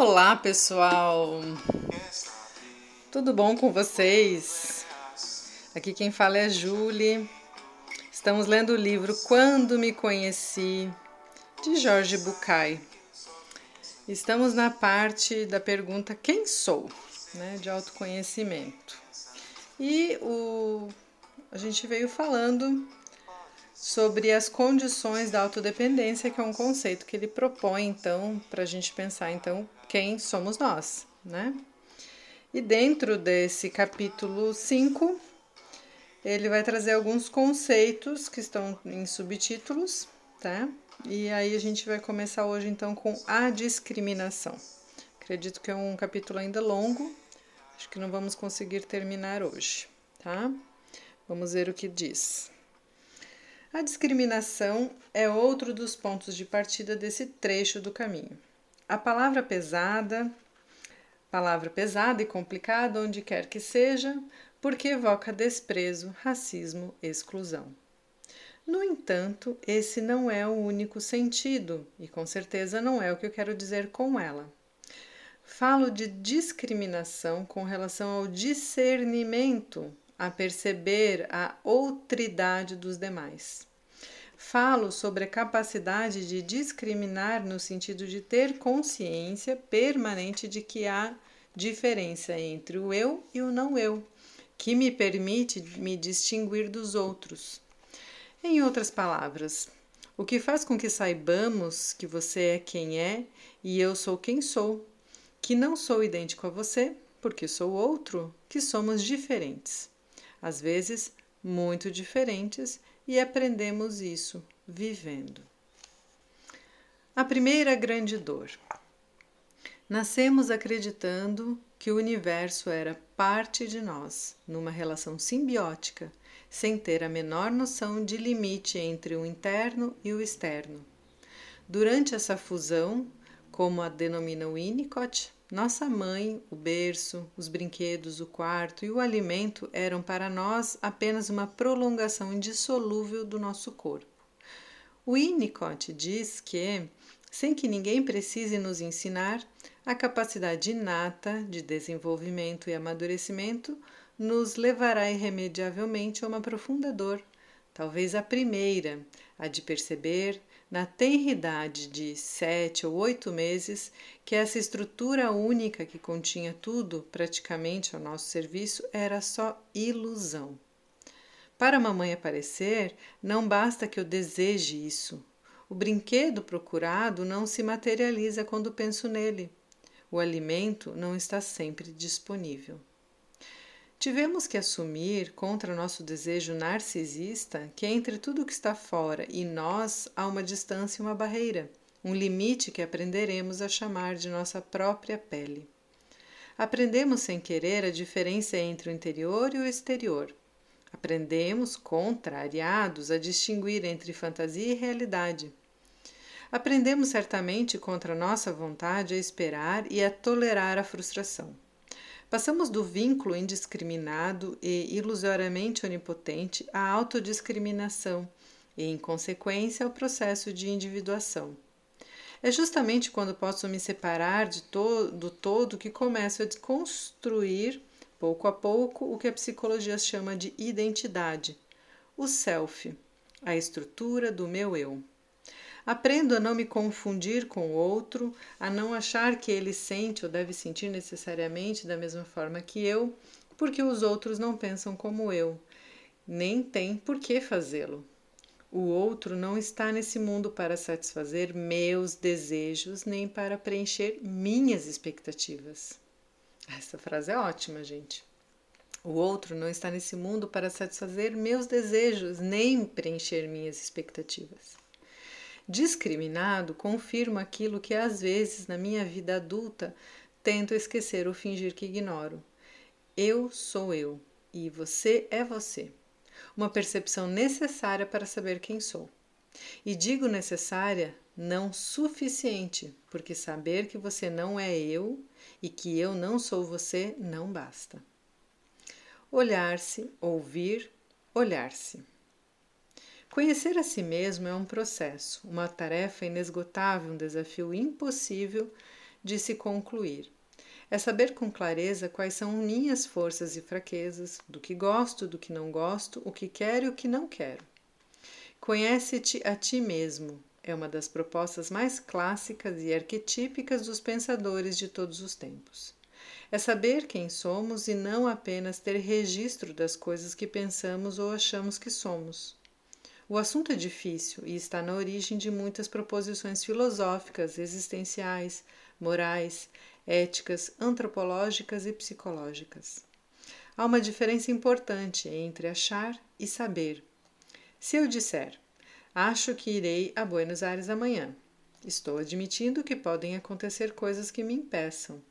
Olá, pessoal! Tudo bom com vocês? Aqui quem fala é a Julie. Estamos lendo o livro Quando Me Conheci, de Jorge Bucay. Estamos na parte da pergunta Quem sou? Né, de autoconhecimento. E o, a gente veio falando sobre as condições da autodependência, que é um conceito que ele propõe, então, para a gente pensar, então, quem somos nós, né? E dentro desse capítulo 5, ele vai trazer alguns conceitos que estão em subtítulos, tá? E aí a gente vai começar hoje, então, com a discriminação. Acredito que é um capítulo ainda longo, acho que não vamos conseguir terminar hoje, tá? Vamos ver o que diz. A discriminação é outro dos pontos de partida desse trecho do caminho. A palavra pesada, palavra pesada e complicada onde quer que seja, porque evoca desprezo, racismo, exclusão. No entanto, esse não é o único sentido, e com certeza não é o que eu quero dizer com ela. Falo de discriminação com relação ao discernimento, a perceber a outridade dos demais. Falo sobre a capacidade de discriminar no sentido de ter consciência permanente de que há diferença entre o eu e o não eu, que me permite me distinguir dos outros. Em outras palavras, o que faz com que saibamos que você é quem é e eu sou quem sou, que não sou idêntico a você, porque sou outro, que somos diferentes às vezes muito diferentes, e aprendemos isso vivendo. A primeira grande dor. Nascemos acreditando que o universo era parte de nós, numa relação simbiótica, sem ter a menor noção de limite entre o interno e o externo. Durante essa fusão, como a denomina Winnicott, nossa mãe, o berço, os brinquedos, o quarto e o alimento eram para nós apenas uma prolongação indissolúvel do nosso corpo. O Winnicott diz que, sem que ninguém precise nos ensinar, a capacidade inata de desenvolvimento e amadurecimento nos levará irremediavelmente a uma profunda dor, talvez a primeira, a de perceber, na tenridade de sete ou oito meses, que essa estrutura única que continha tudo praticamente ao nosso serviço era só ilusão. Para a mamãe aparecer, não basta que eu deseje isso. O brinquedo procurado não se materializa quando penso nele. O alimento não está sempre disponível. Tivemos que assumir, contra nosso desejo narcisista, que entre tudo que está fora e nós há uma distância e uma barreira, um limite que aprenderemos a chamar de nossa própria pele. Aprendemos sem querer a diferença entre o interior e o exterior. Aprendemos, contrariados, a distinguir entre fantasia e realidade. Aprendemos certamente contra nossa vontade a esperar e a tolerar a frustração. Passamos do vínculo indiscriminado e ilusoriamente onipotente à autodiscriminação e, em consequência, ao processo de individuação. É justamente quando posso me separar de to do todo que começo a desconstruir, pouco a pouco, o que a psicologia chama de identidade, o self, a estrutura do meu eu. Aprendo a não me confundir com o outro, a não achar que ele sente ou deve sentir necessariamente da mesma forma que eu, porque os outros não pensam como eu, nem tem por que fazê-lo. O outro não está nesse mundo para satisfazer meus desejos nem para preencher minhas expectativas. Essa frase é ótima, gente. O outro não está nesse mundo para satisfazer meus desejos nem preencher minhas expectativas. Discriminado confirma aquilo que às vezes na minha vida adulta tento esquecer ou fingir que ignoro. Eu sou eu e você é você. Uma percepção necessária para saber quem sou. E digo necessária, não suficiente, porque saber que você não é eu e que eu não sou você não basta. Olhar-se, ouvir, olhar-se. Conhecer a si mesmo é um processo, uma tarefa inesgotável, um desafio impossível de se concluir. É saber com clareza quais são minhas forças e fraquezas, do que gosto, do que não gosto, o que quero e o que não quero. Conhece-te a ti mesmo é uma das propostas mais clássicas e arquetípicas dos pensadores de todos os tempos. É saber quem somos e não apenas ter registro das coisas que pensamos ou achamos que somos. O assunto é difícil e está na origem de muitas proposições filosóficas, existenciais, morais, éticas, antropológicas e psicológicas. Há uma diferença importante entre achar e saber. Se eu disser, acho que irei a Buenos Aires amanhã, estou admitindo que podem acontecer coisas que me impeçam.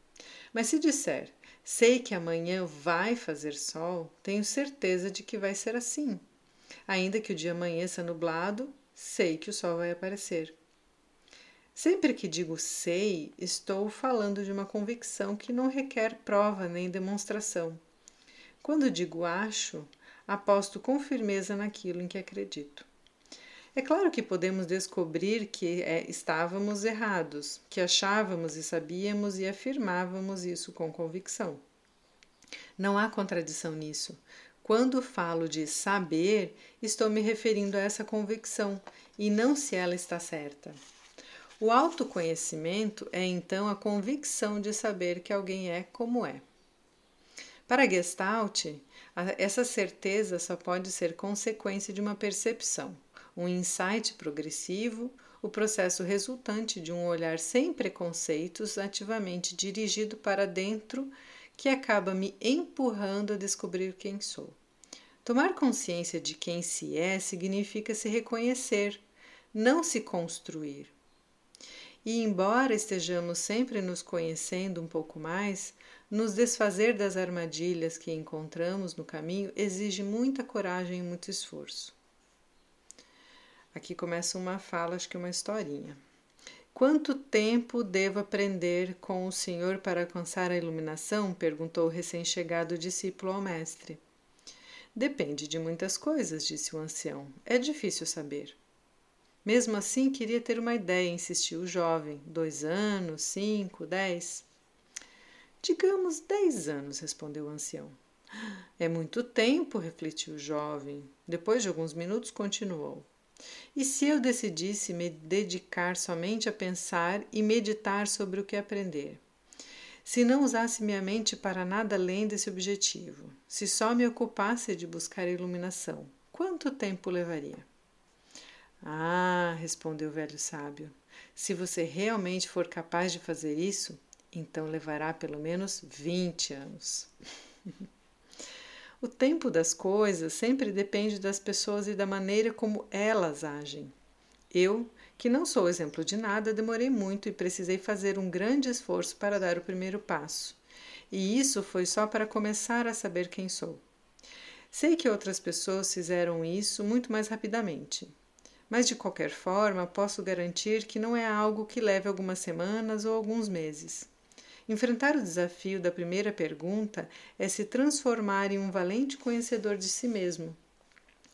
Mas se disser, sei que amanhã vai fazer sol, tenho certeza de que vai ser assim. Ainda que o dia amanheça nublado, sei que o sol vai aparecer. Sempre que digo sei, estou falando de uma convicção que não requer prova nem demonstração. Quando digo acho, aposto com firmeza naquilo em que acredito. É claro que podemos descobrir que é, estávamos errados, que achávamos e sabíamos e afirmávamos isso com convicção. Não há contradição nisso. Quando falo de saber, estou me referindo a essa convicção e não se ela está certa. O autoconhecimento é então a convicção de saber que alguém é como é. Para Gestalt, essa certeza só pode ser consequência de uma percepção, um insight progressivo, o processo resultante de um olhar sem preconceitos, ativamente dirigido para dentro, que acaba me empurrando a descobrir quem sou. Tomar consciência de quem se é significa se reconhecer, não se construir. E embora estejamos sempre nos conhecendo um pouco mais, nos desfazer das armadilhas que encontramos no caminho exige muita coragem e muito esforço. Aqui começa uma fala, acho que uma historinha. Quanto tempo devo aprender com o Senhor para alcançar a iluminação? perguntou o recém-chegado discípulo ao mestre. Depende de muitas coisas, disse o ancião. É difícil saber. Mesmo assim, queria ter uma ideia, insistiu o jovem. Dois anos, cinco, dez. Digamos dez anos, respondeu o ancião. É muito tempo, refletiu o jovem. Depois de alguns minutos, continuou. E se eu decidisse me dedicar somente a pensar e meditar sobre o que aprender? Se não usasse minha mente para nada além desse objetivo, se só me ocupasse de buscar iluminação, quanto tempo levaria? Ah, respondeu o velho sábio, se você realmente for capaz de fazer isso, então levará pelo menos 20 anos. o tempo das coisas sempre depende das pessoas e da maneira como elas agem. Eu, que não sou exemplo de nada, demorei muito e precisei fazer um grande esforço para dar o primeiro passo. E isso foi só para começar a saber quem sou. Sei que outras pessoas fizeram isso muito mais rapidamente. Mas de qualquer forma, posso garantir que não é algo que leve algumas semanas ou alguns meses. Enfrentar o desafio da primeira pergunta é se transformar em um valente conhecedor de si mesmo.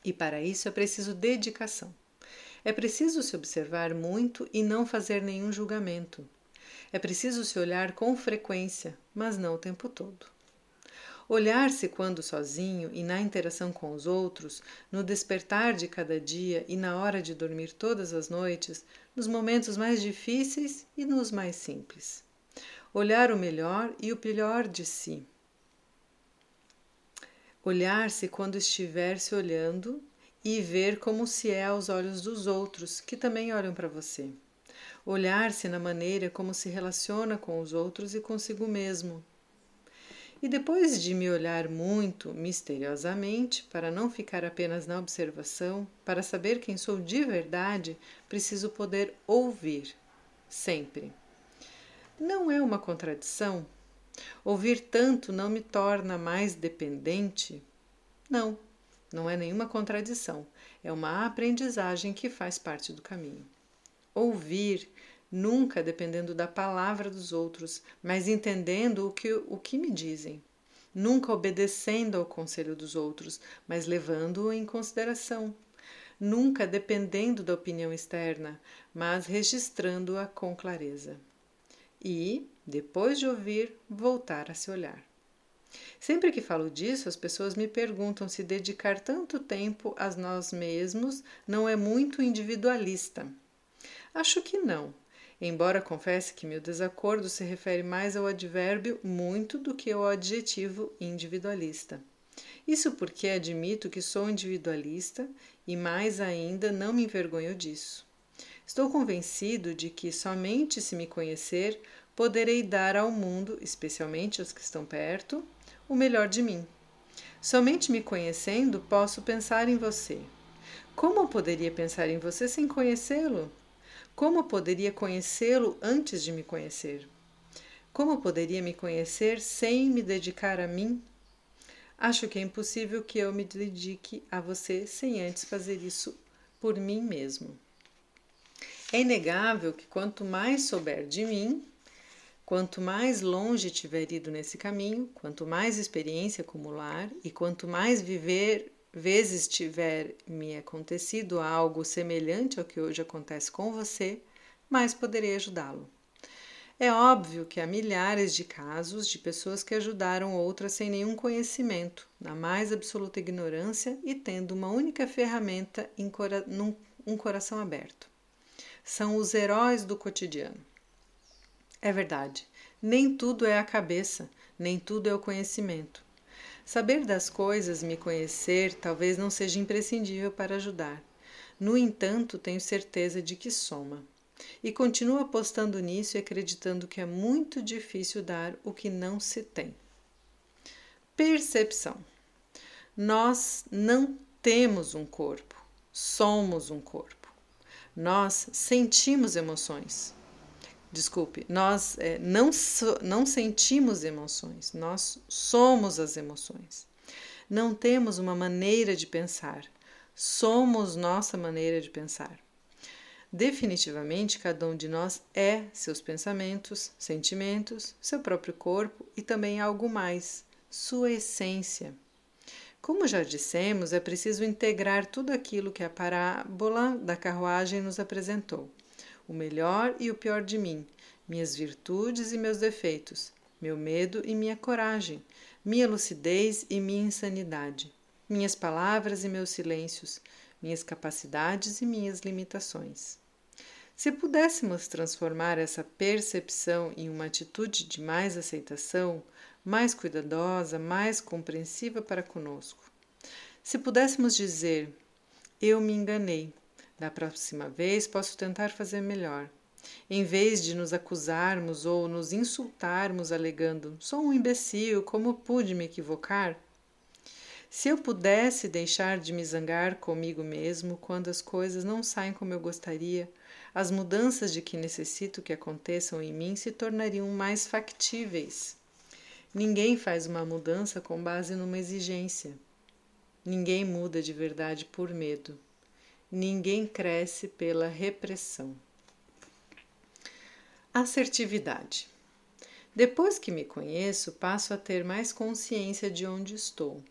E para isso é preciso dedicação. É preciso se observar muito e não fazer nenhum julgamento. É preciso se olhar com frequência, mas não o tempo todo. Olhar-se quando sozinho e na interação com os outros, no despertar de cada dia e na hora de dormir todas as noites, nos momentos mais difíceis e nos mais simples olhar o melhor e o pior de si. Olhar-se quando estiver se olhando e ver como se é aos olhos dos outros, que também olham para você. Olhar-se na maneira como se relaciona com os outros e consigo mesmo. E depois de me olhar muito misteriosamente, para não ficar apenas na observação, para saber quem sou de verdade, preciso poder ouvir, sempre. Não é uma contradição? Ouvir tanto não me torna mais dependente? Não, não é nenhuma contradição. É uma aprendizagem que faz parte do caminho. Ouvir, nunca dependendo da palavra dos outros, mas entendendo o que, o que me dizem. Nunca obedecendo ao conselho dos outros, mas levando-o em consideração. Nunca dependendo da opinião externa, mas registrando-a com clareza. e, depois de ouvir, voltar a se olhar. Sempre que falo disso, as pessoas me perguntam se dedicar tanto tempo a nós mesmos não é muito individualista. Acho que não, embora confesse que meu desacordo se refere mais ao advérbio muito do que ao adjetivo individualista. Isso porque admito que sou individualista e, mais ainda, não me envergonho disso. Estou convencido de que somente se me conhecer poderei dar ao mundo, especialmente aos que estão perto, o melhor de mim. Somente me conhecendo posso pensar em você. Como poderia pensar em você sem conhecê-lo? Como poderia conhecê-lo antes de me conhecer? Como poderia me conhecer sem me dedicar a mim? Acho que é impossível que eu me dedique a você sem antes fazer isso por mim mesmo. É inegável que quanto mais souber de mim, Quanto mais longe tiver ido nesse caminho, quanto mais experiência acumular e quanto mais viver vezes tiver me acontecido algo semelhante ao que hoje acontece com você, mais poderei ajudá-lo. É óbvio que há milhares de casos de pessoas que ajudaram outras sem nenhum conhecimento, na mais absoluta ignorância e tendo uma única ferramenta em um coração aberto. São os heróis do cotidiano. É verdade, nem tudo é a cabeça, nem tudo é o conhecimento. Saber das coisas, me conhecer, talvez não seja imprescindível para ajudar. No entanto, tenho certeza de que soma. E continuo apostando nisso e acreditando que é muito difícil dar o que não se tem. Percepção. Nós não temos um corpo, somos um corpo. Nós sentimos emoções. Desculpe, nós é, não, so, não sentimos emoções, nós somos as emoções. Não temos uma maneira de pensar, somos nossa maneira de pensar. Definitivamente, cada um de nós é seus pensamentos, sentimentos, seu próprio corpo e também algo mais, sua essência. Como já dissemos, é preciso integrar tudo aquilo que a parábola da carruagem nos apresentou o melhor e o pior de mim, minhas virtudes e meus defeitos, meu medo e minha coragem, minha lucidez e minha insanidade, minhas palavras e meus silêncios, minhas capacidades e minhas limitações. Se pudéssemos transformar essa percepção em uma atitude de mais aceitação, mais cuidadosa, mais compreensiva para conosco. Se pudéssemos dizer: Eu me enganei, da próxima vez posso tentar fazer melhor. Em vez de nos acusarmos ou nos insultarmos alegando sou um imbecil, como pude me equivocar? Se eu pudesse deixar de me zangar comigo mesmo quando as coisas não saem como eu gostaria, as mudanças de que necessito que aconteçam em mim se tornariam mais factíveis. Ninguém faz uma mudança com base numa exigência. Ninguém muda de verdade por medo. Ninguém cresce pela repressão. Assertividade. Depois que me conheço, passo a ter mais consciência de onde estou.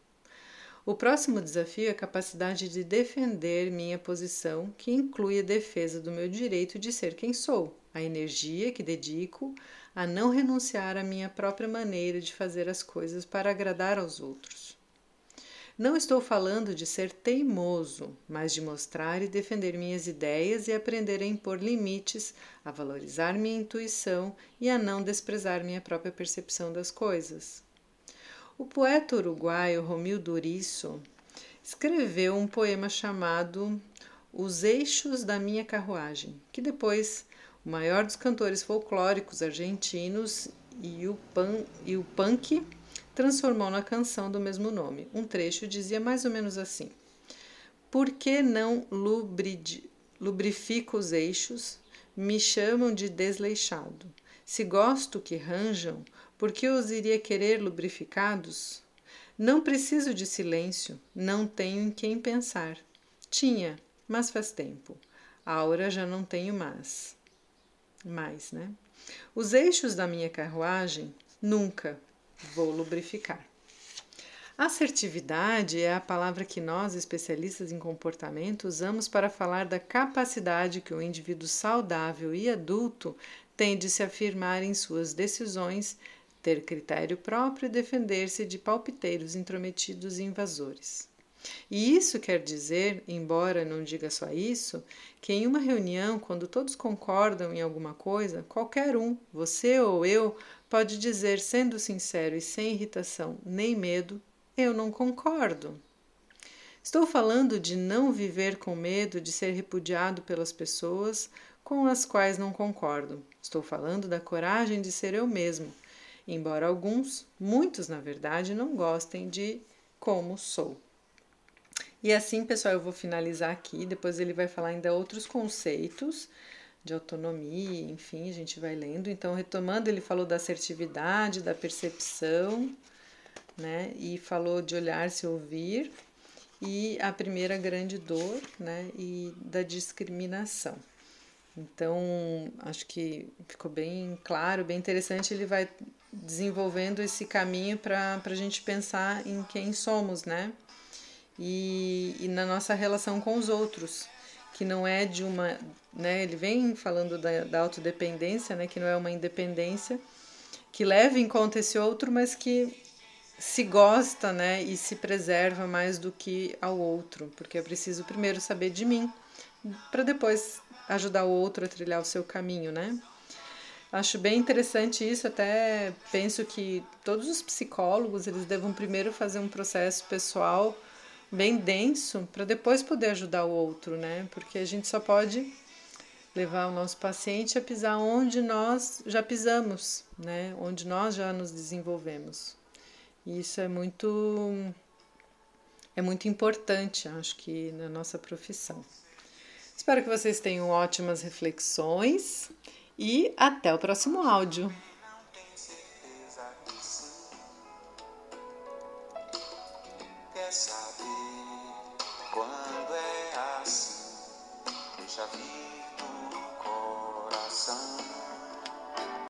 O próximo desafio é a capacidade de defender minha posição, que inclui a defesa do meu direito de ser quem sou, a energia que dedico a não renunciar à minha própria maneira de fazer as coisas para agradar aos outros. Não estou falando de ser teimoso, mas de mostrar e defender minhas ideias e aprender a impor limites, a valorizar minha intuição e a não desprezar minha própria percepção das coisas. O poeta uruguaio Romildo Risso escreveu um poema chamado Os Eixos da Minha Carruagem, que depois o maior dos cantores folclóricos argentinos e o, pan, e o punk transformou na canção do mesmo nome. Um trecho dizia mais ou menos assim: Por que não lubrifico os eixos? Me chamam de desleixado. Se gosto que ranjam, por que os iria querer lubrificados? Não preciso de silêncio, não tenho em quem pensar. Tinha, mas faz tempo. Aura já não tenho mais. Mais, né? Os eixos da minha carruagem nunca Vou lubrificar. Assertividade é a palavra que nós, especialistas em comportamento, usamos para falar da capacidade que o indivíduo saudável e adulto tem de se afirmar em suas decisões, ter critério próprio e defender-se de palpiteiros intrometidos e invasores. E isso quer dizer, embora não diga só isso, que em uma reunião, quando todos concordam em alguma coisa, qualquer um, você ou eu, pode dizer, sendo sincero e sem irritação nem medo, eu não concordo. Estou falando de não viver com medo de ser repudiado pelas pessoas com as quais não concordo. Estou falando da coragem de ser eu mesmo, embora alguns, muitos na verdade, não gostem de como sou. E assim, pessoal, eu vou finalizar aqui. Depois ele vai falar ainda outros conceitos de autonomia, enfim, a gente vai lendo. Então, retomando, ele falou da assertividade, da percepção, né? E falou de olhar, se ouvir, e a primeira grande dor, né? E da discriminação. Então, acho que ficou bem claro, bem interessante. Ele vai desenvolvendo esse caminho para a gente pensar em quem somos, né? E, e na nossa relação com os outros, que não é de uma. Né, ele vem falando da, da autodependência, né, que não é uma independência, que leva em conta esse outro, mas que se gosta né, e se preserva mais do que ao outro, porque eu preciso primeiro saber de mim, para depois ajudar o outro a trilhar o seu caminho, né? Acho bem interessante isso, até penso que todos os psicólogos, eles devam primeiro fazer um processo pessoal bem denso para depois poder ajudar o outro, né? Porque a gente só pode levar o nosso paciente a pisar onde nós já pisamos, né? Onde nós já nos desenvolvemos. E isso é muito é muito importante, acho que na nossa profissão. Espero que vocês tenham ótimas reflexões e até o próximo áudio. saber quando